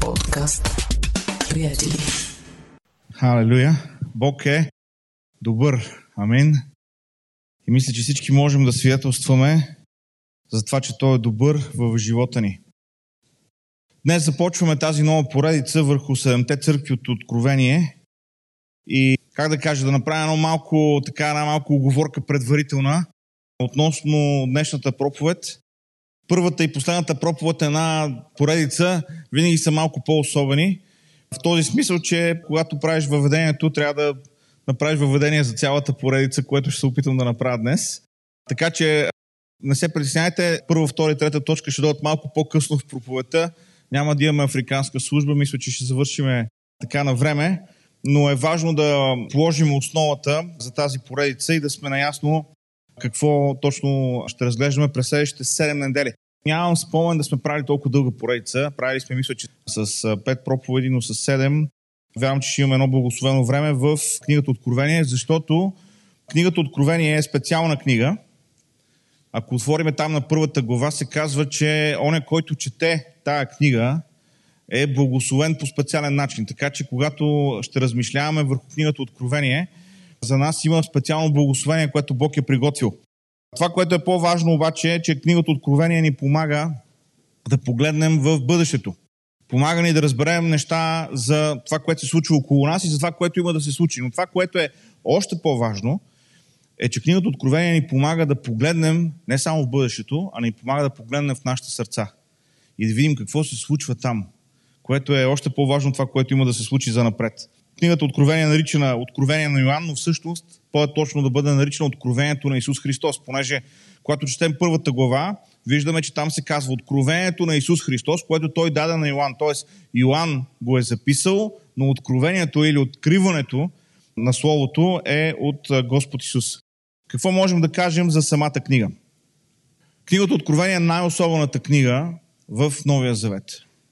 Подкаст. Приятели. Халелуя! Бог е добър. Амин. И мисля, че всички можем да свидетелстваме за това, че Той е добър в живота ни. Днес започваме тази нова поредица върху седемте църкви от Откровение. И как да кажа, да направя едно малко, така, една малко оговорка предварителна относно днешната проповед. Първата и последната проповед е една поредица, винаги са малко по-особени. В този смисъл, че когато правиш въведението, трябва да направиш въведение за цялата поредица, което ще се опитам да направя днес. Така че не се притесняйте, първа, втора и трета точка ще дойдат малко по-късно в проповедта. Няма да имаме африканска служба, мисля, че ще завършиме така на време, но е важно да положим основата за тази поредица и да сме наясно какво точно ще разглеждаме през следващите 7 недели. Нямам спомен да сме правили толкова дълга поредица. Правили сме, мисля, че с 5 проповеди, но с 7. Вярвам, че ще имаме едно благословено време в книгата Откровение, защото книгата Откровение е специална книга. Ако отвориме там на първата глава, се казва, че оня, който чете тая книга, е благословен по специален начин. Така че, когато ще размишляваме върху книгата Откровение, за нас има специално благословение, което Бог е приготвил. Това, което е по-важно обаче е, че книгата Откровение ни помага да погледнем в бъдещето. Помага ни да разберем неща за това, което се случва около нас и за това, което има да се случи. Но това, което е още по-важно, е, че книгата Откровение ни помага да погледнем не само в бъдещето, а ни помага да погледнем в нашите сърца и да видим какво се случва там, което е още по-важно това, което има да се случи за напред. Книгата Откровение е наричана Откровение на Йоанн, но всъщност по-точно да бъде наричана Откровението на Исус Христос, понеже когато четем първата глава, виждаме, че там се казва Откровението на Исус Христос, което той даде на Йоанн. Тоест, Йоанн го е записал, но откровението или откриването на Словото е от Господ Исус. Какво можем да кажем за самата книга? Книгата Откровение е най-особената книга в Новия Завет.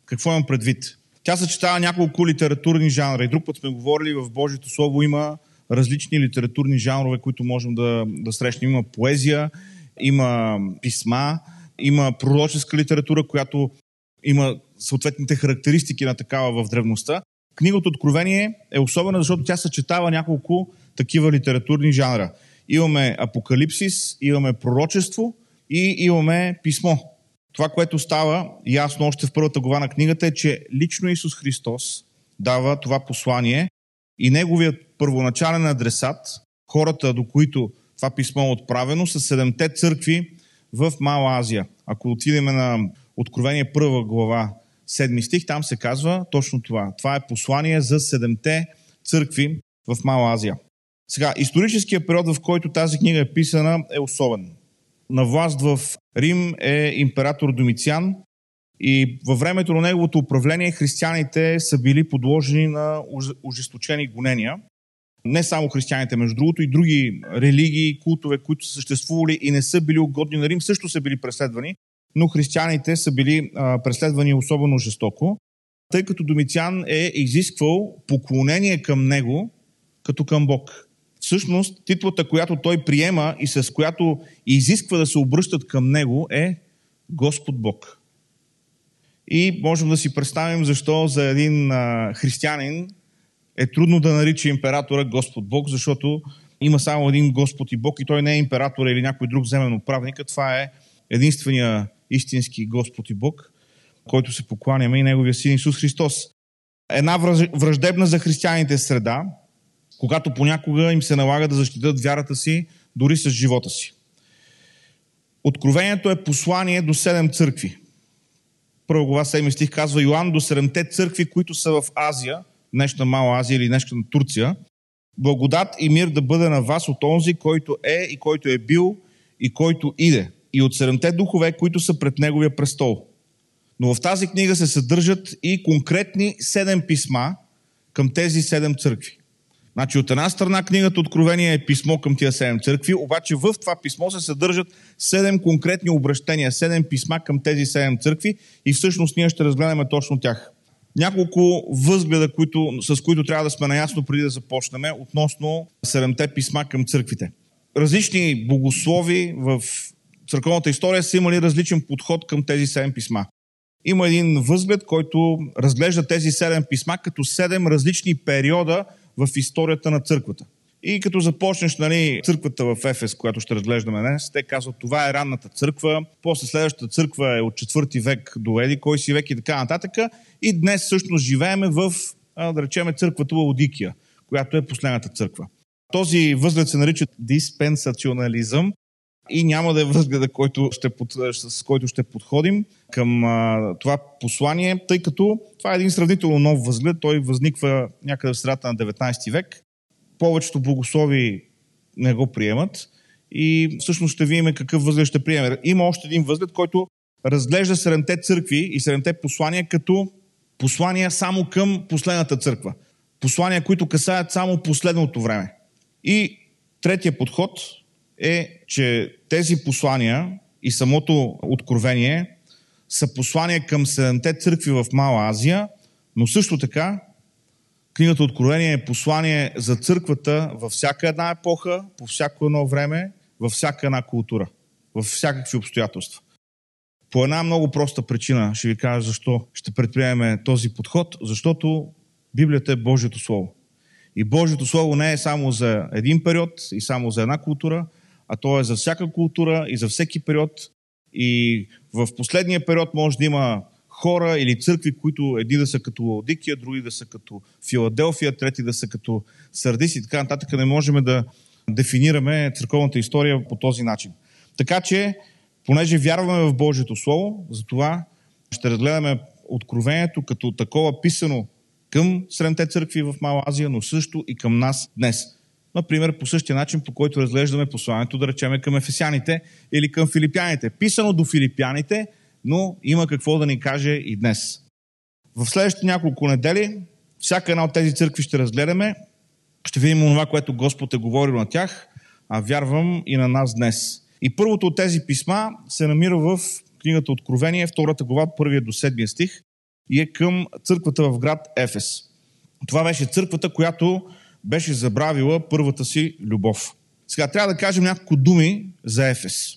Какво имам предвид? Тя съчетава няколко литературни жанра. И друг път сме говорили, в Божието Слово има различни литературни жанрове, които можем да, да срещнем. Има поезия, има писма, има пророческа литература, която има съответните характеристики на такава в древността. Книгата Откровение е особена, защото тя съчетава няколко такива литературни жанра. Имаме апокалипсис, имаме пророчество и имаме писмо. Това, което става ясно още в първата глава на книгата е, че лично Исус Христос дава това послание и неговият първоначален адресат, хората, до които това писмо е отправено, са седемте църкви в Мала Азия. Ако отидем на Откровение първа глава, седми стих, там се казва точно това. Това е послание за седемте църкви в Мала Азия. Сега, историческия период, в който тази книга е писана, е особен. На власт в Рим е император Домициан и във времето на неговото управление християните са били подложени на ожесточени гонения. Не само християните, между другото, и други религии, култове, които са съществували и не са били угодни на Рим, също са били преследвани, но християните са били а, преследвани особено жестоко, тъй като Домициан е изисквал поклонение към него като към Бог. Всъщност, титлата, която той приема и с която изисква да се обръщат към него е Господ Бог. И можем да си представим защо за един а, християнин е трудно да нарича императора Господ Бог, защото има само един Господ и Бог и той не е император или някой друг земен управник, това е единствения истински Господ и Бог, който се покланяме и Неговия син Исус Христос. Една враждебна за християните среда, когато понякога им се налага да защитят вярата си дори с живота си. Откровението е послание до седем църкви. Първа глава 7 стих казва Йоанн до седемте църкви, които са в Азия, днешна Мала Азия или днешна Турция. Благодат и мир да бъде на вас от онзи, който е и който е бил и който иде. И от седемте духове, които са пред неговия престол. Но в тази книга се съдържат и конкретни седем писма към тези седем църкви. Значи от една страна книгата Откровение е писмо към тия седем църкви, обаче в това писмо се съдържат седем конкретни обращения, седем писма към тези седем църкви и всъщност ние ще разгледаме точно тях. Няколко възгледа, които, с които трябва да сме наясно преди да започнем, относно седемте писма към църквите. Различни богослови в църковната история са имали различен подход към тези седем писма. има един възглед, който разглежда тези седем писма като седем различни периода в историята на църквата. И като започнеш нали, църквата в Ефес, която ще разглеждаме днес, те казват, това е ранната църква, после следващата църква е от 4 век до Еди, кой си век и така нататък. И днес всъщност живееме в, да речеме, църквата Лаодикия, която е последната църква. Този възглед се нарича диспенсационализъм и няма да е възгледа, който ще, с който ще подходим към а, това послание, тъй като това е един сравнително нов възглед. Той възниква някъде в средата на 19 век. Повечето богослови не го приемат и всъщност ще видим какъв възглед ще приеме. Има още един възглед, който разглежда седемте църкви и седемте послания като послания само към последната църква. Послания, които касаят само последното време. И третия подход е, че тези послания и самото откровение са послания към седемте църкви в Мала Азия, но също така книгата Откровение е послание за църквата във всяка една епоха, по всяко едно време, във всяка една култура, във всякакви обстоятелства. По една много проста причина ще ви кажа защо ще предприемем този подход, защото Библията е Божието Слово. И Божието Слово не е само за един период и само за една култура, а то е за всяка култура и за всеки период. И в последния период може да има хора или църкви, които едни да са като Лаодикия, други да са като Филаделфия, трети да са като Сардис и така нататък. Не можем да дефинираме църковната история по този начин. Така че, понеже вярваме в Божието Слово, затова ще разгледаме откровението като такова писано към Средните църкви в Мала Азия, но също и към нас днес. Например, по същия начин, по който разглеждаме посланието, да речеме към ефесяните или към филипяните. Писано до филипяните, но има какво да ни каже и днес. В следващите няколко недели, всяка една от тези църкви ще разгледаме, ще видим това, което Господ е говорил на тях, а вярвам и на нас днес. И първото от тези писма се намира в книгата Откровение, втората глава, първия до седмия стих и е към църквата в град Ефес. Това беше църквата, която беше забравила първата си любов. Сега трябва да кажем няколко думи за Ефес.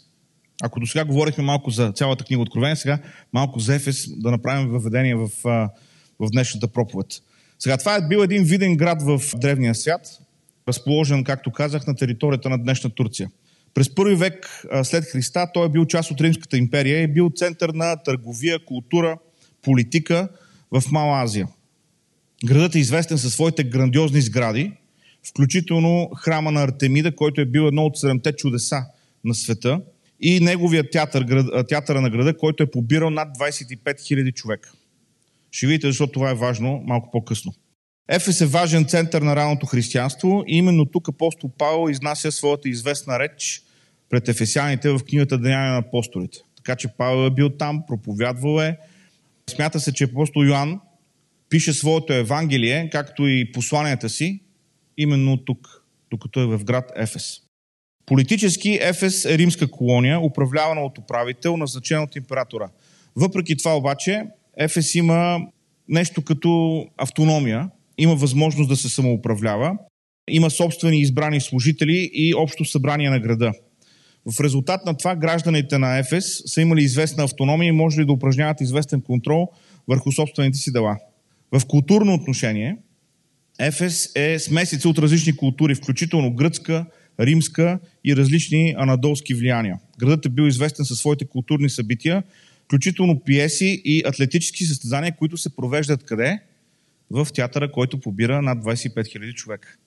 Ако до сега говорихме малко за цялата книга Откровение, сега малко за Ефес да направим въведение в, в днешната проповед. Сега това е бил един виден град в древния свят, разположен, както казах, на територията на днешна Турция. През първи век след Христа той е бил част от Римската империя и е бил център на търговия, култура, политика в Мала Азия. Градът е известен със своите грандиозни сгради, включително храма на Артемида, който е бил едно от седемте чудеса на света, и неговия театър, театъра на града, който е побирал над 25 000 човека. Ще видите защо това е важно малко по-късно. Ефес е важен център на ранното християнство и именно тук апостол Павел изнася своята известна реч пред ефесяните в книгата Деяния на апостолите. Така че Павел е бил там, проповядвал е. Смята се, че апостол Йоанн пише своето Евангелие, както и посланията си, именно тук, докато е в град Ефес. Политически Ефес е римска колония, управлявана от управител, назначен от императора. Въпреки това обаче, Ефес има нещо като автономия, има възможност да се самоуправлява, има собствени избрани служители и общо събрание на града. В резултат на това гражданите на Ефес са имали известна автономия и може ли да упражняват известен контрол върху собствените си дела. В културно отношение Ефес е смесица от различни култури, включително гръцка, римска и различни анадолски влияния. Градът е бил известен със своите културни събития, включително пиеси и атлетически състезания, които се провеждат къде? В театъра, който побира над 25 000 човека.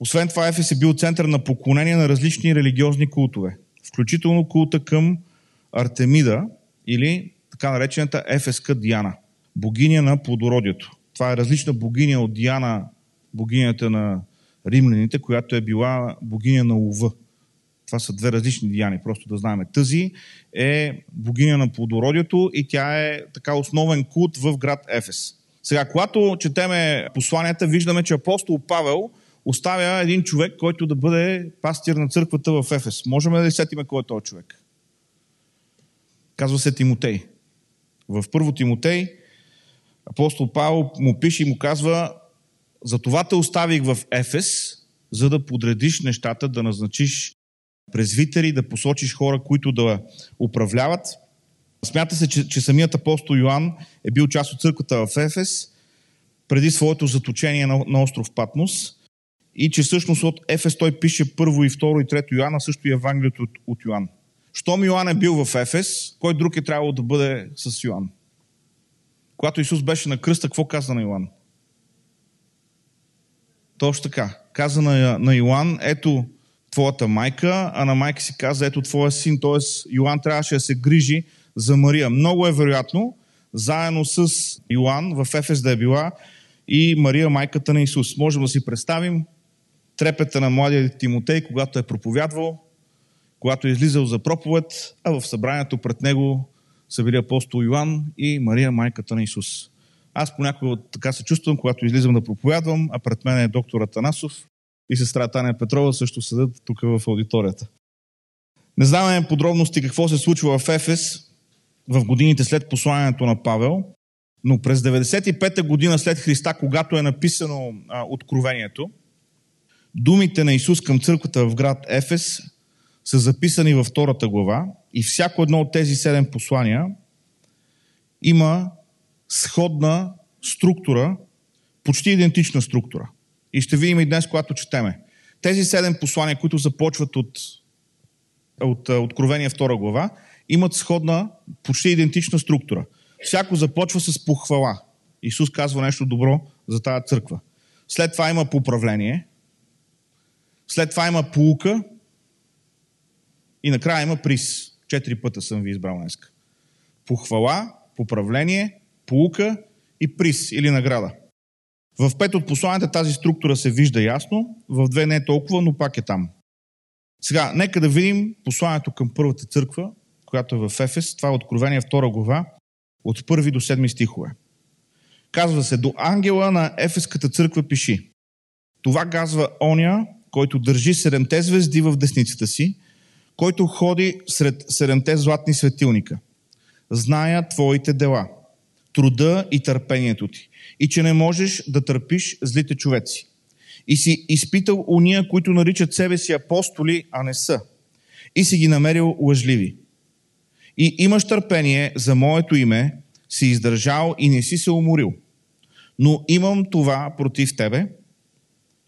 Освен това, Ефес е бил център на поклонение на различни религиозни култове, включително култа към Артемида или така наречената Ефеска Диана, богиня на плодородието. Това е различна богиня от Диана, богинята на римляните, която е била богиня на лова. Това са две различни деяния, просто да знаем. Тази е богиня на плодородието и тя е така основен култ в град Ефес. Сега, когато четеме посланията, виждаме, че апостол Павел оставя един човек, който да бъде пастир на църквата в Ефес. Можем ли да сетиме кой е този човек? Казва се Тимотей. В първо Тимотей апостол Павел му пише и му казва затова те оставих в Ефес, за да подредиш нещата, да назначиш презвитери, да посочиш хора, които да управляват Смята се, че, че самият апостол Йоанн е бил част от църквата в Ефес преди своето заточение на, на остров Патмос и че всъщност от Ефес той пише първо и второ и трето Йоанна, също и Евангелието от, от Йоанн. Щом Йоанн е бил в Ефес, кой друг е трябвало да бъде с Йоанн? Когато Исус беше на кръста, какво каза на Йоанн? Точно така. Каза на, на Йоанн, ето твоята майка, а на майка си каза, ето твоя син. Т.е. Йоанн трябваше да се грижи за Мария. Много е вероятно, заедно с Йоанн в Ефес да е била и Мария, майката на Исус. Можем да си представим трепета на младия Тимотей, когато е проповядвал, когато е излизал за проповед, а в събранието пред него са били апостол Йоанн и Мария, майката на Исус. Аз понякога така се чувствам, когато излизам да проповядвам, а пред мен е доктор Атанасов и сестра Таня Петрова също седат тук в аудиторията. Не знаме подробности какво се случва в Ефес в годините след посланието на Павел, но през 95-та година след Христа, когато е написано а, Откровението, думите на Исус към църквата в град Ефес са записани във втората глава и всяко едно от тези седем послания има сходна структура, почти идентична структура. И ще видим и днес, когато четеме. Тези седем послания, които започват от, от Откровение втора глава, имат сходна, почти идентична структура. Всяко започва с похвала. Исус казва нещо добро за тази църква. След това има поправление. След това има полука. И накрая има приз. Четири пъта съм ви избрал днес. Похвала, поправление, полука и приз или награда. В пет от посланията тази структура се вижда ясно, в две не е толкова, но пак е там. Сега, нека да видим посланието към първата църква, която е в Ефес. Това е Откровение 2 глава, от първи до седми стихове. Казва се, до ангела на Ефеската църква пиши. Това казва оня, който държи седемте звезди в десницата си, който ходи сред седемте златни светилника. Зная твоите дела – труда и търпението ти. И че не можеш да търпиш злите човеци. И си изпитал уния, които наричат себе си апостоли, а не са. И си ги намерил лъжливи. И имаш търпение за моето име, си издържал и не си се уморил. Но имам това против тебе,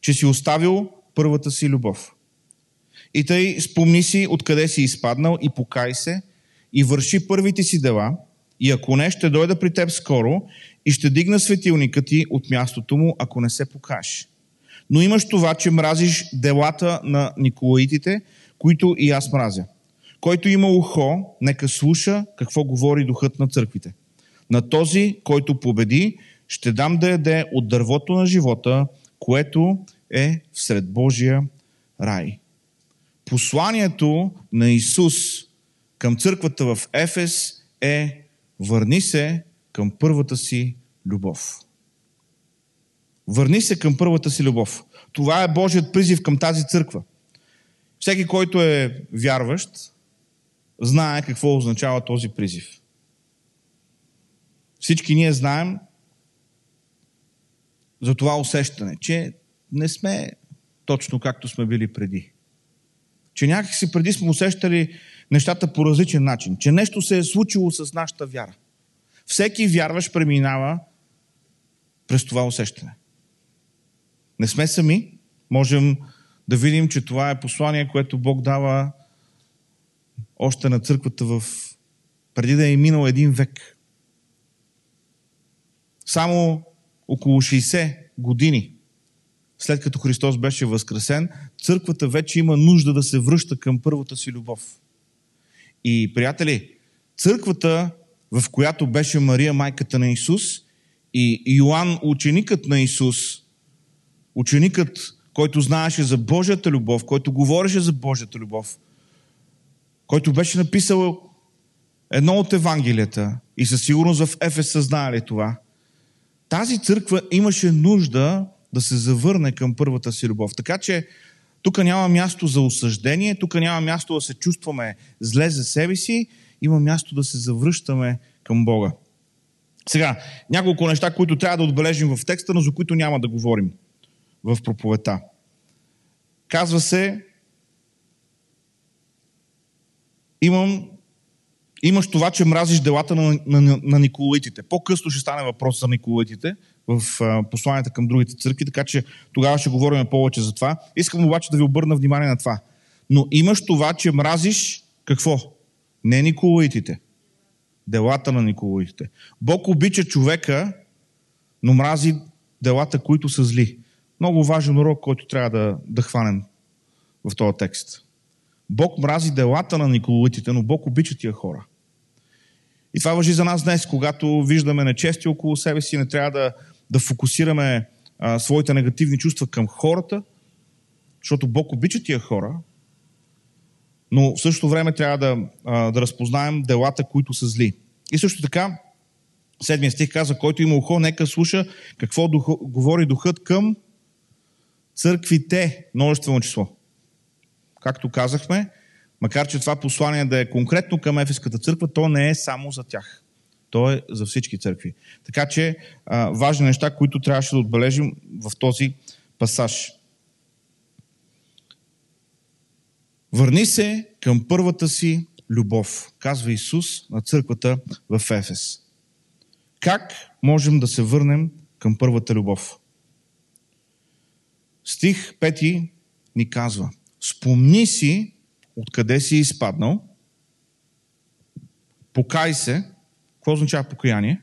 че си оставил първата си любов. И тъй спомни си откъде си изпаднал и покай се и върши първите си дела – и ако не, ще дойда при теб скоро и ще дигна светилника ти от мястото му, ако не се покажеш. Но имаш това, че мразиш делата на Николаитите, които и аз мразя. Който има ухо, нека слуша какво говори духът на църквите. На този, който победи, ще дам да яде от дървото на живота, което е всред Божия рай. Посланието на Исус към църквата в Ефес е Върни се към първата си любов. Върни се към първата си любов. Това е Божият призив към тази църква. Всеки, който е вярващ, знае какво означава този призив. Всички ние знаем за това усещане, че не сме точно както сме били преди. Че някакси преди сме усещали нещата по различен начин, че нещо се е случило с нашата вяра. Всеки вярващ преминава през това усещане. Не сме сами. Можем да видим, че това е послание, което Бог дава още на църквата в преди да е минал един век. Само около 60 години след като Христос беше възкресен, църквата вече има нужда да се връща към първата си любов. И, приятели, църквата, в която беше Мария, майката на Исус, и Йоанн, ученикът на Исус, ученикът, който знаеше за Божията любов, който говореше за Божията любов, който беше написал едно от Евангелията и със сигурност в Ефес са знаели това, тази църква имаше нужда да се завърне към първата си любов. Така че тук няма място за осъждение, тук няма място да се чувстваме зле за себе си, има място да се завръщаме към Бога. Сега, няколко неща, които трябва да отбележим в текста, но за които няма да говорим в проповета. Казва се, имам имаш това, че мразиш делата на, на, на Николаитите. По-късно ще стане въпрос за Николаитите в посланията към другите църкви, така че тогава ще говорим повече за това. Искам обаче да ви обърна внимание на това. Но имаш това, че мразиш какво? Не Николаитите. Делата на Николаитите. Бог обича човека, но мрази делата, които са зли. Много важен урок, който трябва да, да хванем в този текст. Бог мрази делата на Николаитите, но Бог обича тия хора. И това въжи за нас днес, когато виждаме нечести около себе си, не трябва да, да фокусираме а, своите негативни чувства към хората, защото Бог обича тия хора, но в същото време трябва да, а, да разпознаем делата, които са зли. И също така, седмия стих каза, който има ухо, нека слуша какво дух, говори духът към църквите, множествено число. Както казахме, макар че това послание да е конкретно към Ефеската църква, то не е само за тях. То е за всички църкви. Така че а, важни неща, които трябваше да отбележим в този пасаж. Върни се към първата си любов, казва Исус на църквата в Ефес. Как можем да се върнем към първата любов? Стих 5 ни казва Спомни си откъде си изпаднал, покай се. Какво означава покаяние?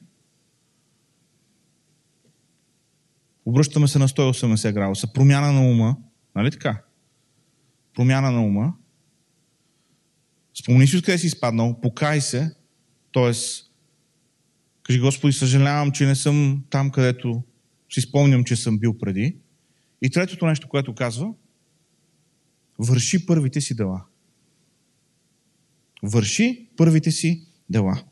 Обръщаме се на 180 градуса. Промяна на ума. Нали така? Промяна на ума. Спомни си откъде си изпаднал, покай се, т.е. кажи Господи, съжалявам, че не съм там, където си спомням, че съм бил преди. И третото нещо, което казва, върши първите си дела. Върши първите си дела.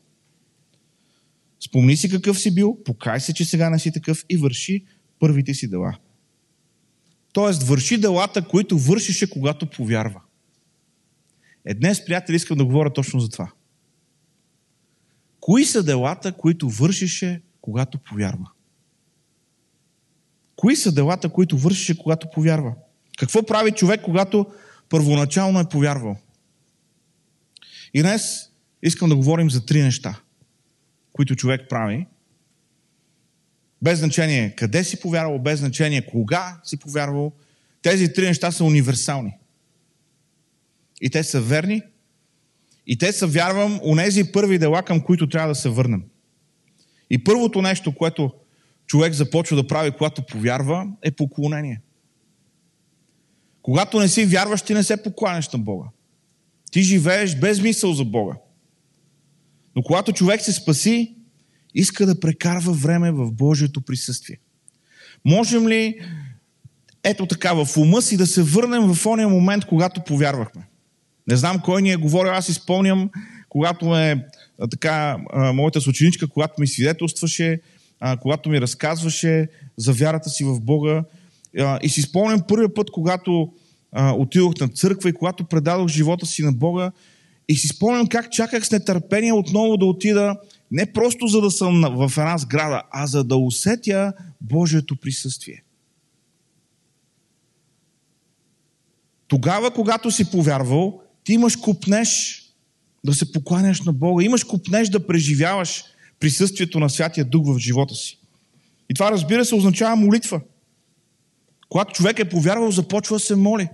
Спомни си какъв си бил, покай се, че сега не си такъв и върши първите си дела. Тоест, върши делата, които вършише, когато повярва. Е, днес, приятели, искам да говоря точно за това. Кои са делата, които вършише, когато повярва? Кои са делата, които вършише, когато повярва? Какво прави човек, когато първоначално е повярвал? И днес искам да говорим за три неща, които човек прави. Без значение къде си повярвал, без значение кога си повярвал. Тези три неща са универсални. И те са верни. И те са, вярвам, нези първи дела, към които трябва да се върнем. И първото нещо, което човек започва да прави, когато повярва, е поклонение. Когато не си вярваш, ти не се покланяш на Бога. Ти живееш без мисъл за Бога. Но когато човек се спаси, иска да прекарва време в Божието присъствие. Можем ли ето така в ума си да се върнем в ония момент, когато повярвахме? Не знам кой ни е говорил, аз изпълням, когато ме, така, моята съученичка, когато ми свидетелстваше, когато ми разказваше за вярата си в Бога. И си спомням първия път, когато отидох на църква и когато предадох живота си на Бога. И си спомням как чаках с нетърпение отново да отида, не просто за да съм в една сграда, а за да усетя Божието присъствие. Тогава, когато си повярвал, ти имаш купнеш да се покланяш на Бога, имаш купнеш да преживяваш присъствието на Святия Дух в живота си. И това, разбира се, означава молитва. Когато човек е повярвал, започва да се моли.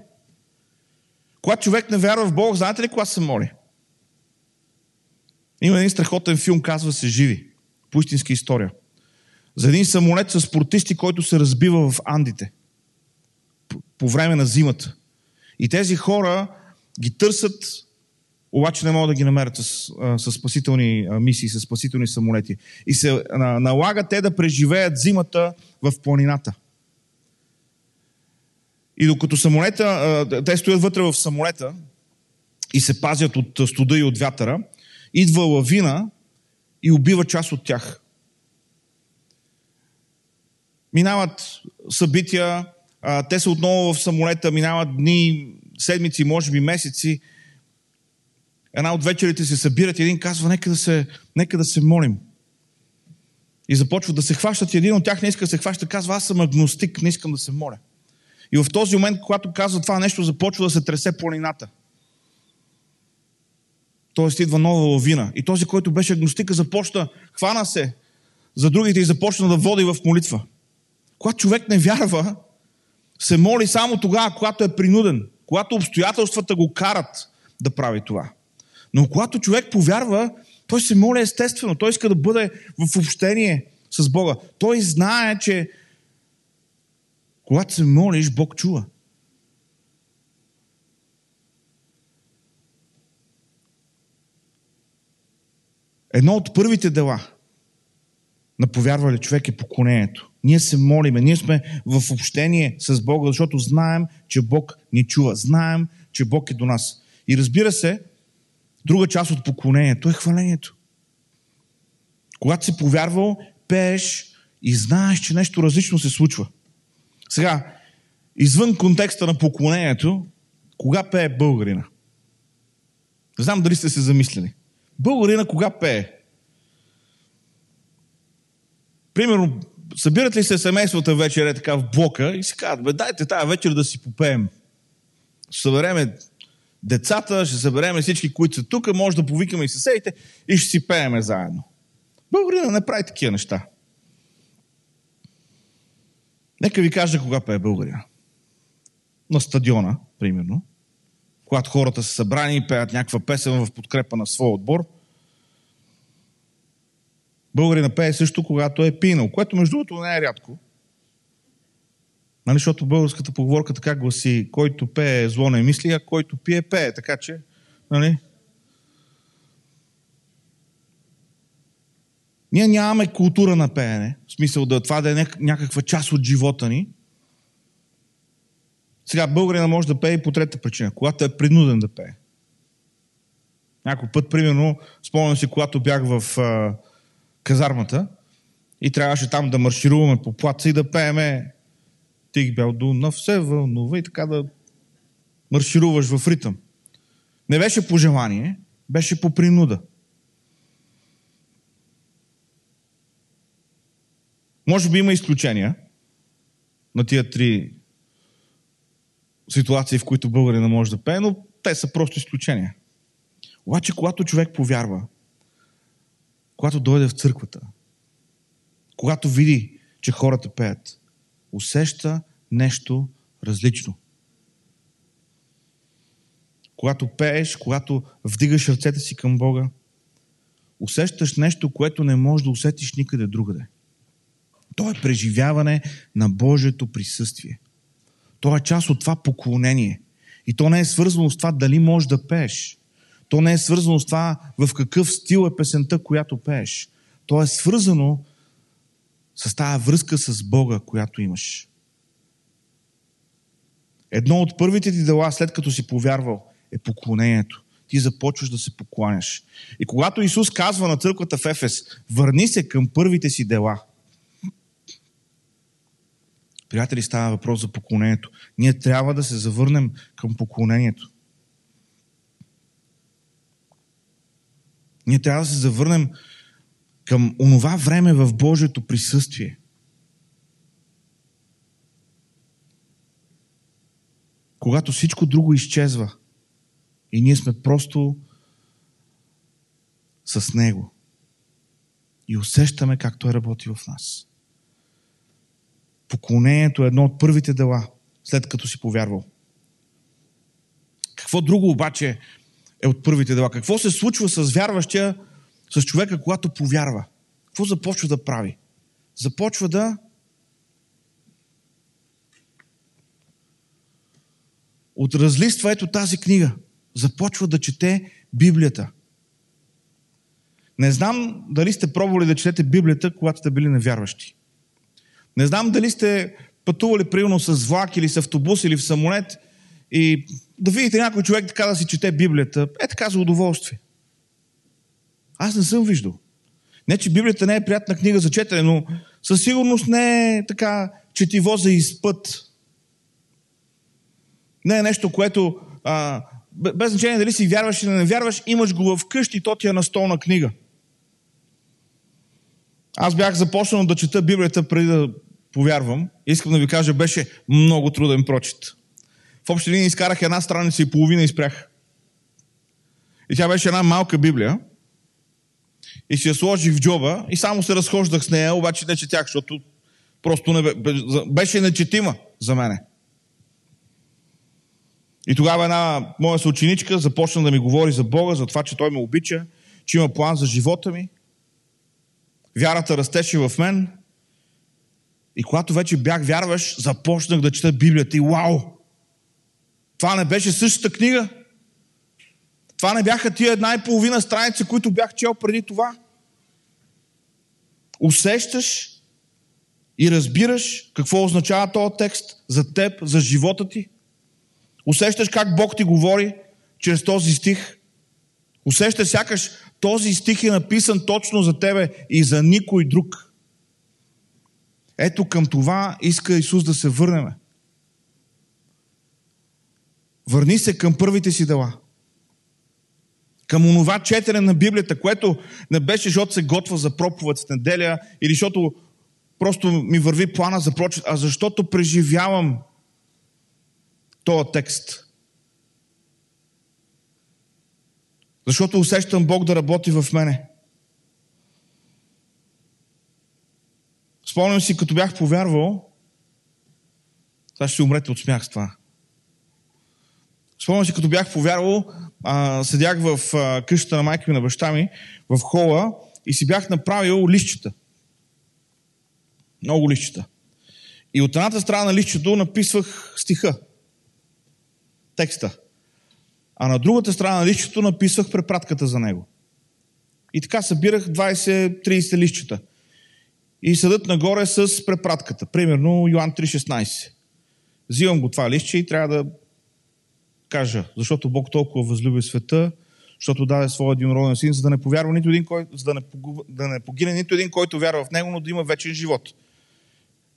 Когато човек не вярва в Бог, знаете ли кога се моли? Има един страхотен филм, казва се Живи. По истинска история. За един самолет с спортисти, който се разбива в Андите. По, време на зимата. И тези хора ги търсят, обаче не могат да ги намерят с, с спасителни мисии, с спасителни самолети. И се налага те да преживеят зимата в планината. И докато самолета, те стоят вътре в самолета и се пазят от студа и от вятъра, идва лавина и убива част от тях. Минават събития, те са отново в самолета, минават дни, седмици, може би месеци. Една от вечерите се събират и един казва, нека да се, нека да се молим. И започват да се хващат и един от тях не иска да се хваща, казва, аз съм агностик, не искам да се моля. И в този момент, когато казва това нещо, започва да се тресе планината. Тоест идва нова лавина. И този, който беше агностика, започна, хвана се за другите и започна да води в молитва. Когато човек не вярва, се моли само тогава, когато е принуден, когато обстоятелствата го карат да прави това. Но когато човек повярва, той се моли естествено. Той иска да бъде в общение с Бога. Той знае, че когато се молиш, Бог чува. Едно от първите дела на повярвали човек е поклонението. Ние се молиме, ние сме в общение с Бога, защото знаем, че Бог ни чува. Знаем, че Бог е до нас. И разбира се, друга част от поклонението е хвалението. Когато си повярвал, пееш и знаеш, че нещо различно се случва. Сега, извън контекста на поклонението, кога пее българина? Знам дали сте се замислили. Българина кога пее? Примерно, събират ли се семействата вечер е така в блока и си казват, бе, дайте тази вечер да си попеем. Ще събереме децата, ще събереме всички, които са тук, може да повикаме и съседите и ще си пееме заедно. Българина не прави такива неща. Нека ви кажа кога пее българина. На стадиона, примерно, когато хората са събрани и пеят някаква песен в подкрепа на своя отбор. Българина пее също, когато е пинал, което между другото не е рядко. Нали, защото българската поговорка така гласи, който пее зло не мисли, а който пие пее. Така че, нали, Ние нямаме култура на пеене, в смисъл да това да е някаква част от живота ни. Сега българина може да пее и по трета причина, когато е принуден да пее. Някой път, примерно, спомням си, когато бях в а, казармата и трябваше там да маршируваме по плаца и да пееме Тих бял Дунав се вълнува и така да маршируваш в ритъм. Не беше по желание, беше по принуда. Може би има изключения на тия три ситуации, в които българина може да пее, но те са просто изключения. Обаче, когато човек повярва, когато дойде в църквата, когато види, че хората пеят, усеща нещо различно. Когато пееш, когато вдигаш ръцете си към Бога, усещаш нещо, което не можеш да усетиш никъде другаде. То е преживяване на Божието присъствие. То е част от това поклонение. И то не е свързано с това дали можеш да пееш. То не е свързано с това в какъв стил е песента, която пееш. То е свързано с тази връзка с Бога, която имаш. Едно от първите ти дела, след като си повярвал, е поклонението. Ти започваш да се покланяш. И когато Исус казва на църквата в Ефес, върни се към първите си дела – Приятели, става въпрос за поклонението. Ние трябва да се завърнем към поклонението. Ние трябва да се завърнем към онова време в Божието присъствие. Когато всичко друго изчезва и ние сме просто с Него и усещаме как Той работи в нас. Поклонението е едно от първите дела, след като си повярвал. Какво друго обаче е от първите дела? Какво се случва с вярващия, с човека, когато повярва? Какво започва да прави? Започва да от разлиства ето тази книга. Започва да чете Библията. Не знам дали сте пробвали да четете Библията, когато сте били невярващи. Не знам дали сте пътували примерно с влак или с автобус или в самолет и да видите някой човек така да си чете Библията. Е така за удоволствие. Аз не съм виждал. Не, че Библията не е приятна книга за четене, но със сигурност не е така четиво за изпът. Не е нещо, което а, без значение дали си вярваш или не вярваш, имаш го вкъщи и то ти е настолна книга. Аз бях започнал да чета Библията преди да повярвам, искам да ви кажа, беше много труден прочит. В общи линии изкарах една страница и половина и спрях. И тя беше една малка Библия. И си я сложих в джоба и само се разхождах с нея, обаче не четях, защото просто не бе, беше нечетима за мене. И тогава една моя съученичка започна да ми говори за Бога, за това, че Той ме обича, че има план за живота ми. Вярата растеше в мен. И когато вече бях вярваш, започнах да чета Библията и вау! Това не беше същата книга. Това не бяха тия една и половина страници, които бях чел преди това. Усещаш и разбираш какво означава този текст за теб, за живота ти. Усещаш как Бог ти говори чрез този стих. Усещаш сякаш този стих е написан точно за тебе и за никой друг. Ето към това иска Исус да се върнеме. Върни се към първите си дела. Към онова четене на Библията, което не беше, защото се готва за проповед в неделя или защото просто ми върви плана за прочет, а защото преживявам този текст. Защото усещам Бог да работи в мене. Спомням си, като бях повярвал, сега ще умрете от смях с това. Спомням си, като бях повярвал, а, седях в а, къщата на майка ми, на баща ми, в хола и си бях направил лищчета. Много лищчета. И от едната страна на лището написвах стиха. Текста. А на другата страна на лището написах препратката за него. И така събирах 20-30 лищчета. И съдът нагоре с препратката. Примерно Йоан 3.16. Взимам го това лище и трябва да кажа, защото Бог толкова възлюби света, защото даде своя единороден син, за да не повярва нито един, кой, за да не, да не погине нито един, който вярва в него, но да има вечен живот.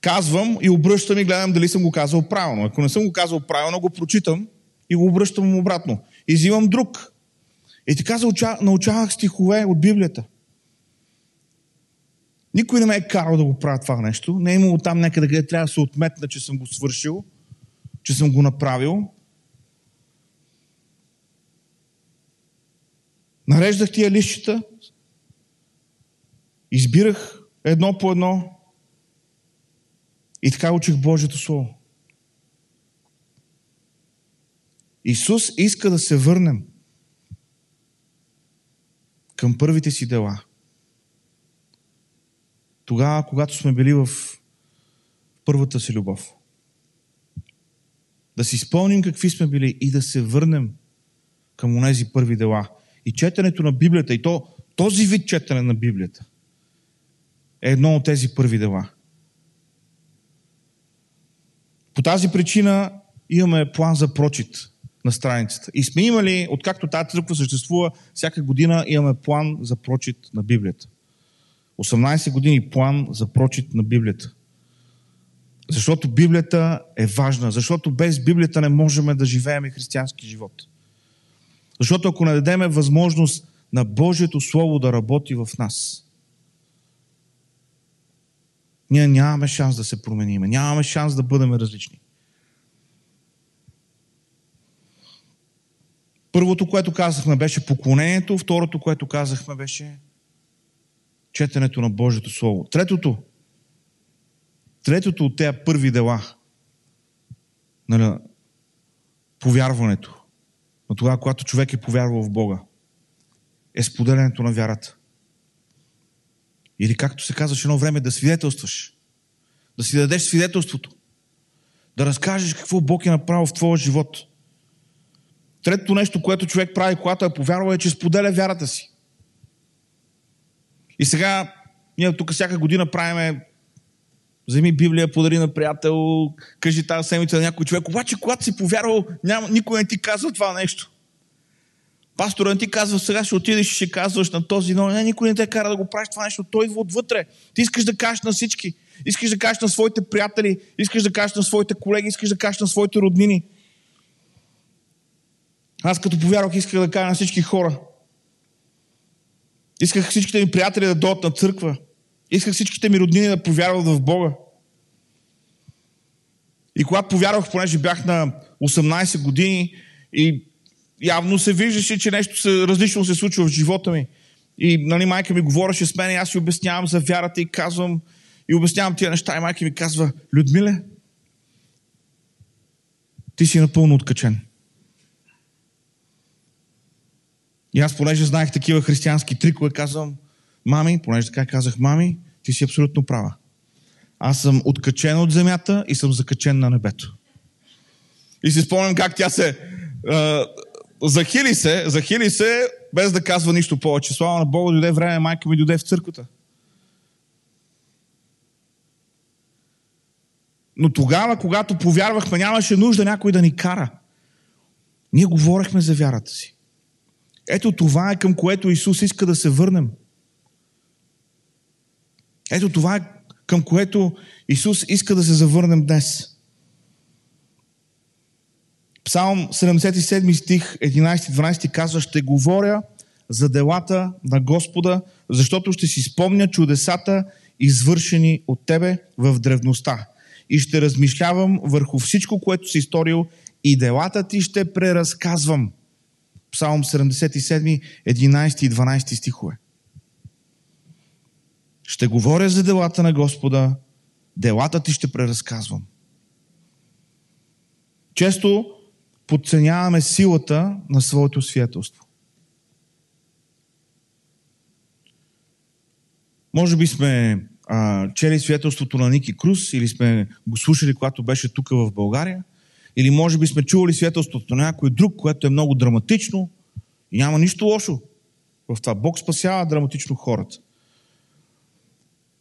Казвам и обръщам и гледам дали съм го казал правилно. Ако не съм го казал правилно, го прочитам и го обръщам обратно. И взимам друг. И така научавах стихове от Библията. Никой не ме е карал да го правя това нещо. Не е имало там някъде, къде трябва да се отметна, че съм го свършил, че съм го направил. Нареждах тия лищата, избирах едно по едно и така учих Божието Слово. Исус иска да се върнем към първите си дела. Тогава, когато сме били в първата си любов. Да си спомним какви сме били и да се върнем към тези първи дела. И четенето на Библията, и то този вид четене на Библията е едно от тези първи дела. По тази причина имаме план за прочит на страницата. И сме имали, откакто тази църква съществува, всяка година имаме план за прочит на Библията. 18 години план за прочит на Библията. Защото Библията е важна. Защото без Библията не можем да живеем християнски живот. Защото ако не дадеме възможност на Божието Слово да работи в нас, ние нямаме шанс да се промениме. Нямаме шанс да бъдем различни. Първото, което казахме, беше поклонението. Второто, което казахме, беше четенето на Божието Слово. Третото, третото от тези първи дела, нали, повярването, на тогава, когато човек е повярвал в Бога, е споделянето на вярата. Или както се казваше едно време, да свидетелстваш. Да си дадеш свидетелството. Да разкажеш какво Бог е направил в твоя живот. Третото нещо, което човек прави, когато е повярвал, е, че споделя вярата си. И сега, ние тук всяка година правиме Вземи Библия, подари на приятел, кажи тази седмица на някой човек. Обаче, когато си повярвал, няма, никой не ти казва това нещо. Пастор не ти казва, сега ще отидеш и ще казваш на този, но не, никой не те кара да го правиш това нещо. Той идва отвътре. Ти искаш да кажеш на всички. Искаш да кажеш на своите приятели, искаш да кажеш на своите колеги, искаш да кажеш на своите роднини. Аз като повярвах, исках да кажа на всички хора. Исках всичките ми приятели да дойдат на църква. Исках всичките ми роднини да повярват в Бога. И когато повярвах, понеже бях на 18 години и явно се виждаше, че нещо се, различно се случва в живота ми. И нали, майка ми говореше с мен и аз си обяснявам за вярата и казвам и обяснявам тия неща и майка ми казва, Людмиле, ти си напълно откачен. И аз, понеже знаех такива християнски трикове, казвам, мами, понеже така казах, мами, ти си абсолютно права. Аз съм откачен от земята и съм закачен на небето. И си спомням как тя се а, захили се, захили се, без да казва нищо повече. Слава на Бога, дойде време, майка ми дойде в църквата. Но тогава, когато повярвахме, нямаше нужда някой да ни кара. Ние говорехме за вярата си. Ето това е към което Исус иска да се върнем. Ето това е към което Исус иска да се завърнем днес. Псалм 77 стих 11-12 казва, ще говоря за делата на Господа, защото ще си спомня чудесата, извършени от Тебе в древността. И ще размишлявам върху всичко, което си сторил и делата ти ще преразказвам. Псалм 77, 11 и 12 стихове. Ще говоря за делата на Господа, делата ти ще преразказвам. Често подценяваме силата на своето свидетелство. Може би сме а, чели свидетелството на Ники Круз или сме го слушали, когато беше тук в България, или може би сме чували свидетелството на някой друг, което е много драматично и няма нищо лошо в това. Бог спасява драматично хората.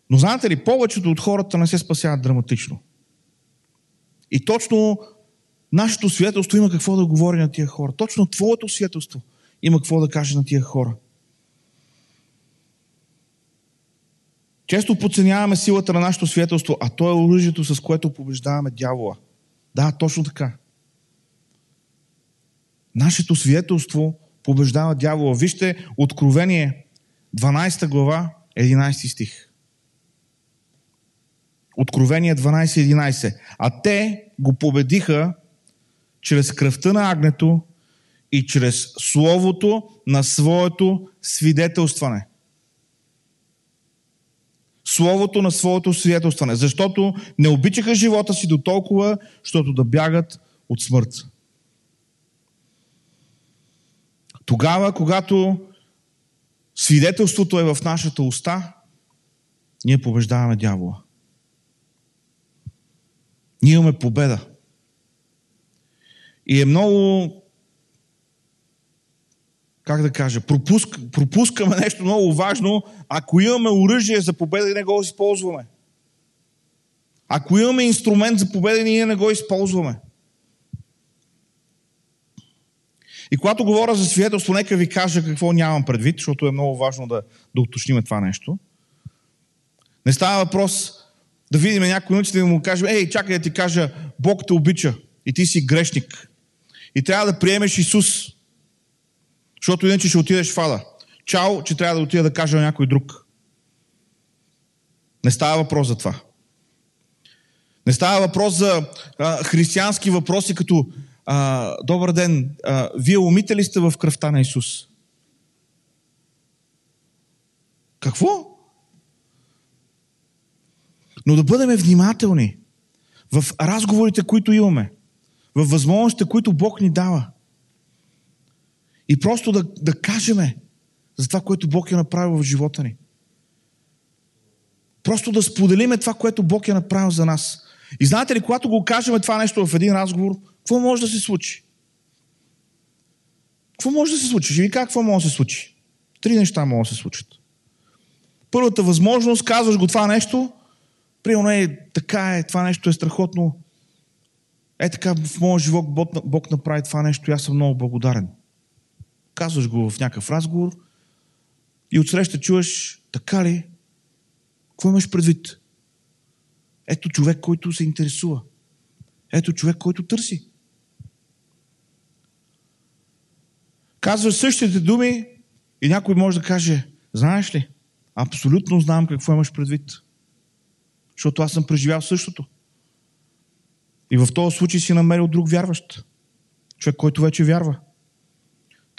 Но знаете ли, повечето от хората не се спасяват драматично. И точно нашето свидетелство има какво да говори на тия хора. Точно твоето свидетелство има какво да каже на тия хора. Често подценяваме силата на нашето свидетелство, а то е оръжието, с което побеждаваме дявола. Да, точно така. Нашето свидетелство побеждава дявола. Вижте Откровение 12 глава, 11 стих. Откровение 12.11. А те го победиха чрез кръвта на агнето и чрез словото на своето свидетелстване. Словото на своето свидетелстване. Защото не обичаха живота си до толкова, защото да бягат от смърт. Тогава, когато свидетелството е в нашата уста, ние побеждаваме дявола. Ние имаме победа. И е много, как да кажа, пропуск, пропускаме нещо много важно, ако имаме оръжие за победа и не го използваме. Ако имаме инструмент за победа, ние не го използваме. И когато говоря за свидетелство, нека ви кажа какво нямам предвид, защото е много важно да, да уточним това нещо. Не става въпрос да видим някой научи да му кажем, ей, чакай да ти кажа, Бог те обича и ти си грешник. И трябва да приемеш Исус. Защото иначе ще отидеш в ада. Чао, че трябва да отида да кажа на някой друг. Не става въпрос за това. Не става въпрос за а, християнски въпроси, като а, Добър ден, а, вие умите ли сте в кръвта на Исус? Какво? Но да бъдем внимателни в разговорите, които имаме, в възможностите, които Бог ни дава. И просто да, да кажеме за това, което Бог е направил в живота ни. Просто да споделиме това, което Бог е направил за нас. И знаете ли, когато го кажем това нещо в един разговор, какво може да се случи? Какво може да се случи? Ще ви какво може да се случи. Три неща могат да се случат. Първата възможност, казваш го това нещо, Примерно е, така е, това нещо е страхотно. Е така в моя живот Бог, Бог направи това нещо и аз съм много благодарен. Казваш го в някакъв разговор и отсреща чуваш, така ли? Какво имаш предвид? Ето човек, който се интересува. Ето човек, който търси. Казваш същите думи и някой може да каже, знаеш ли, абсолютно знам какво имаш предвид защото аз съм преживял същото. И в този случай си намерил друг вярващ. Човек, който вече вярва.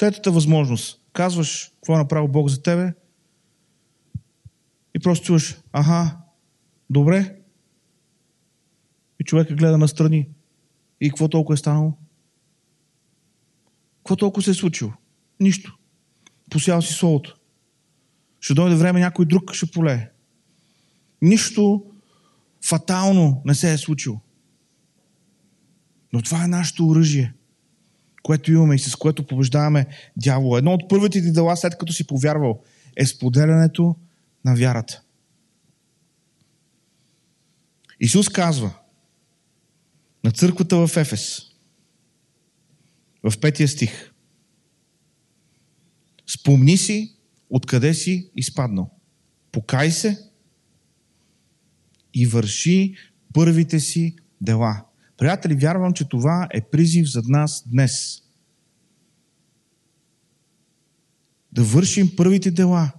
Третата възможност. Казваш какво е направил Бог за тебе и просто чуваш, аха, добре. И човека гледа настрани. И какво толкова е станало? Какво толкова се е случило? Нищо. Посял си солото. Ще дойде време, някой друг ще полее. Нищо фатално не се е случило. Но това е нашето оръжие, което имаме и с което побеждаваме дявола. Едно от първите ти дела, след като си повярвал, е споделянето на вярата. Исус казва на църквата в Ефес, в петия стих, спомни си откъде си изпаднал. Покай се и върши първите си дела. Приятели, вярвам, че това е призив за нас днес. Да вършим първите дела.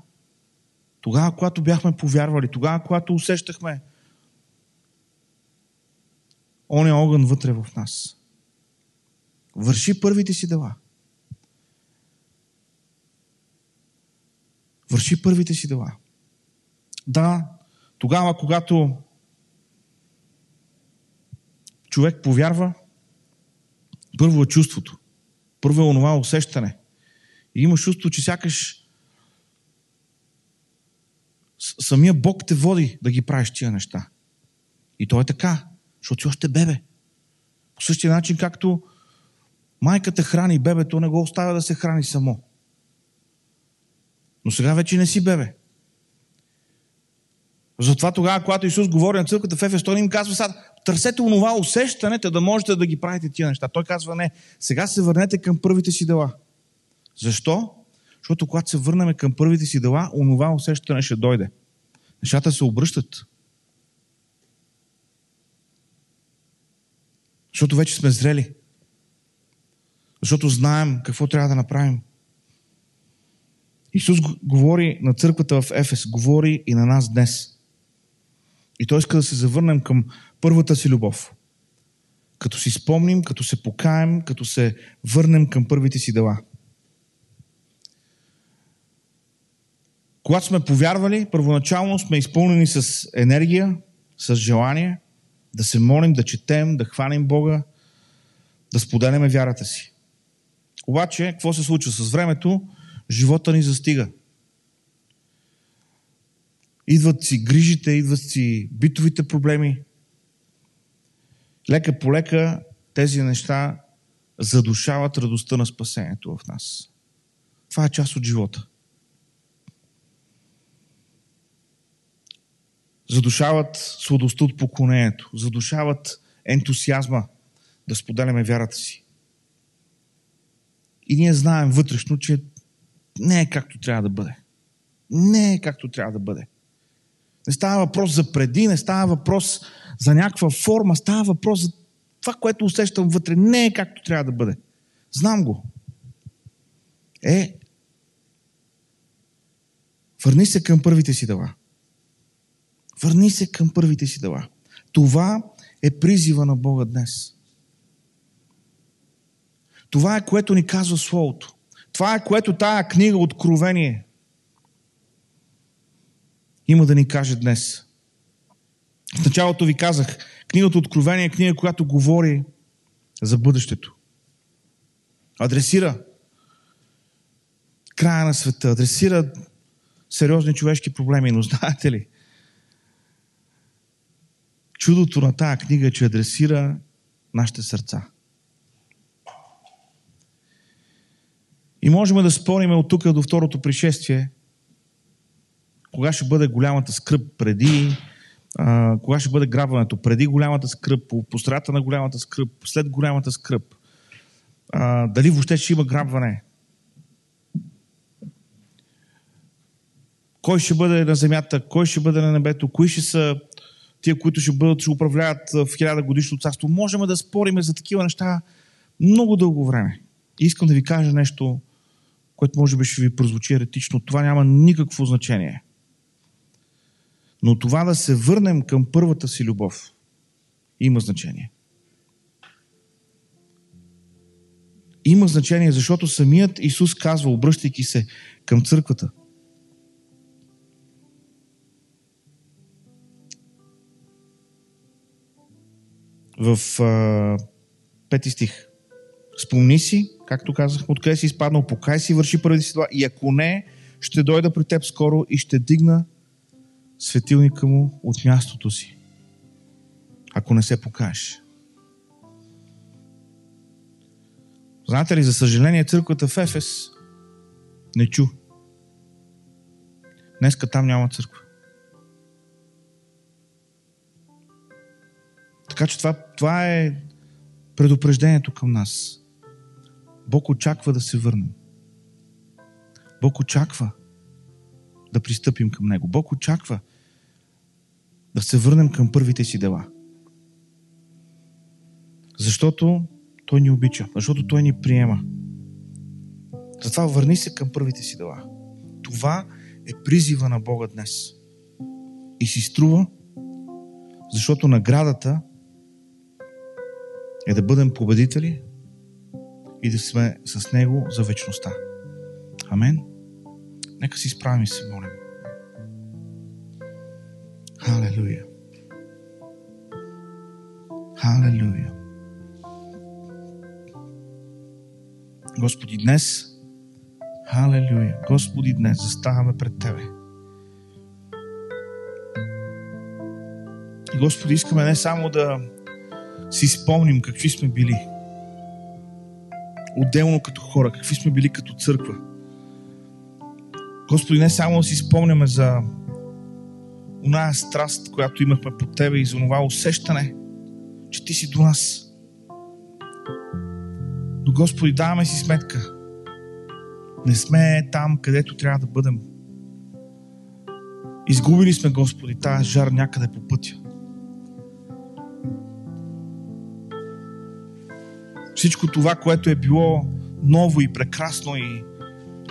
Тогава, когато бяхме повярвали, тогава, когато усещахме оня огън вътре в нас. Върши първите си дела. Върши първите си дела. Да, тогава, когато човек повярва, първо е чувството. Първо е онова усещане. И има чувство, че сякаш самия Бог те води да ги правиш тия неща. И то е така, защото си още бебе. По същия начин, както майката храни бебето, не го оставя да се храни само. Но сега вече не си бебе. Затова тогава, когато Исус говори на църквата в Ефес, той им казва сега, търсете онова усещане, да можете да ги правите тия неща. Той казва не, сега се върнете към първите си дела. Защо? Защото когато се върнем към първите си дела, онова усещане ще дойде. Нещата се обръщат. Защото вече сме зрели. Защото знаем какво трябва да направим. Исус говори на църквата в Ефес, говори и на нас днес. И той иска да се завърнем към първата си любов. Като си спомним, като се покаем, като се върнем към първите си дела. Когато сме повярвали, първоначално сме изпълнени с енергия, с желание да се молим, да четем, да хванем Бога, да споделяме вярата си. Обаче, какво се случва с времето? Живота ни застига. Идват си грижите, идват си битовите проблеми. Лека по лека тези неща задушават радостта на спасението в нас. Това е част от живота. Задушават сладостта от поклонението, задушават ентусиазма да споделяме вярата си. И ние знаем вътрешно, че не е както трябва да бъде. Не е както трябва да бъде. Не става въпрос за преди, не става въпрос за някаква форма, става въпрос за това, което усещам вътре. Не е както трябва да бъде. Знам го. Е, върни се към първите си дела. Върни се към първите си дела. Това е призива на Бога днес. Това е което ни казва Словото. Това е което тая книга Откровение има да ни каже днес. В началото ви казах, книгата Откровение е книга, която говори за бъдещето. Адресира края на света, адресира сериозни човешки проблеми, но знаете ли, чудото на тази книга е, че адресира нашите сърца. И можем да спорим от тук до второто пришествие, кога ще бъде голямата скръп преди, а, кога ще бъде грабването преди голямата скръп, по, на голямата скръп, след голямата скръп. А, дали въобще ще има грабване. Кой ще бъде на земята, кой ще бъде на небето, кои ще са тия, които ще бъдат, ще управляват в хиляда годишно царство. Можем да спорим за такива неща много дълго време. И искам да ви кажа нещо, което може би ще ви прозвучи еретично. Това няма никакво значение. Но това да се върнем към първата си любов има значение. Има значение, защото самият Исус казва, обръщайки се към църквата. В а, пети стих. Спомни си, както казах, откъде си изпаднал, покай си, върши първите си дела и ако не, ще дойда при теб скоро и ще дигна светилника му от мястото си. Ако не се покажеш. Знаете ли, за съжаление, църквата в Ефес не чу. Днеска там няма църква. Така че това, това е предупреждението към нас. Бог очаква да се върнем. Бог очаква да пристъпим към Него. Бог очаква да се върнем към първите си дела. Защото Той ни обича, защото Той ни приема. Затова върни се към първите си дела. Това е призива на Бога днес. И си струва, защото наградата е да бъдем победители и да сме с Него за вечността. Амен. Нека си справим и се молим. Халелуя. Халелуя. Господи, днес, халелуя, Господи, днес заставаме пред Тебе. И Господи, искаме не само да си спомним какви сме били, отделно като хора, какви сме били като църква. Господи, не само да си спомняме за оная страст, която имахме по Тебе и за това усещане, че Ти си до нас. Но, Господи, даваме си сметка. Не сме там, където трябва да бъдем. Изгубили сме, Господи, тази жар някъде по пътя. Всичко това, което е било ново и прекрасно и,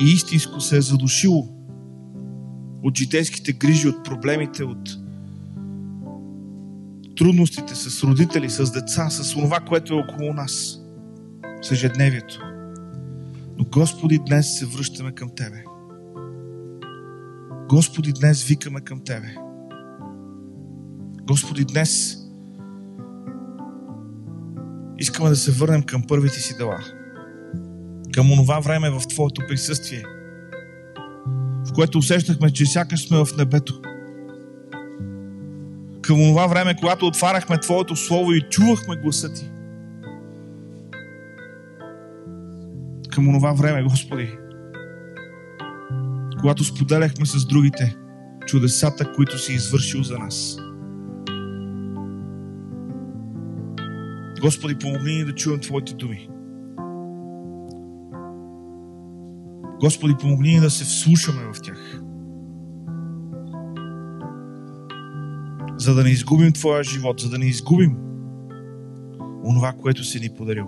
и истинско, се е задушило от житейските грижи, от проблемите, от трудностите с родители, с деца, с това, което е около нас, с ежедневието. Но Господи, днес се връщаме към Тебе. Господи, днес викаме към Тебе. Господи, днес искаме да се върнем към първите си дела. Към онова време в Твоето присъствие, в което усещахме, че сякаш сме в небето. Към онова време, когато отваряхме Твоето Слово и чувахме гласа Ти. Към онова време, Господи, когато споделяхме с другите чудесата, които си извършил за нас. Господи, помогни ни да чуем Твоите думи. Господи, помогни ни да се вслушаме в тях. За да не изгубим Твоя живот, за да не изгубим онова, което си ни подарил.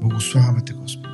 Благославяме Те, Господи.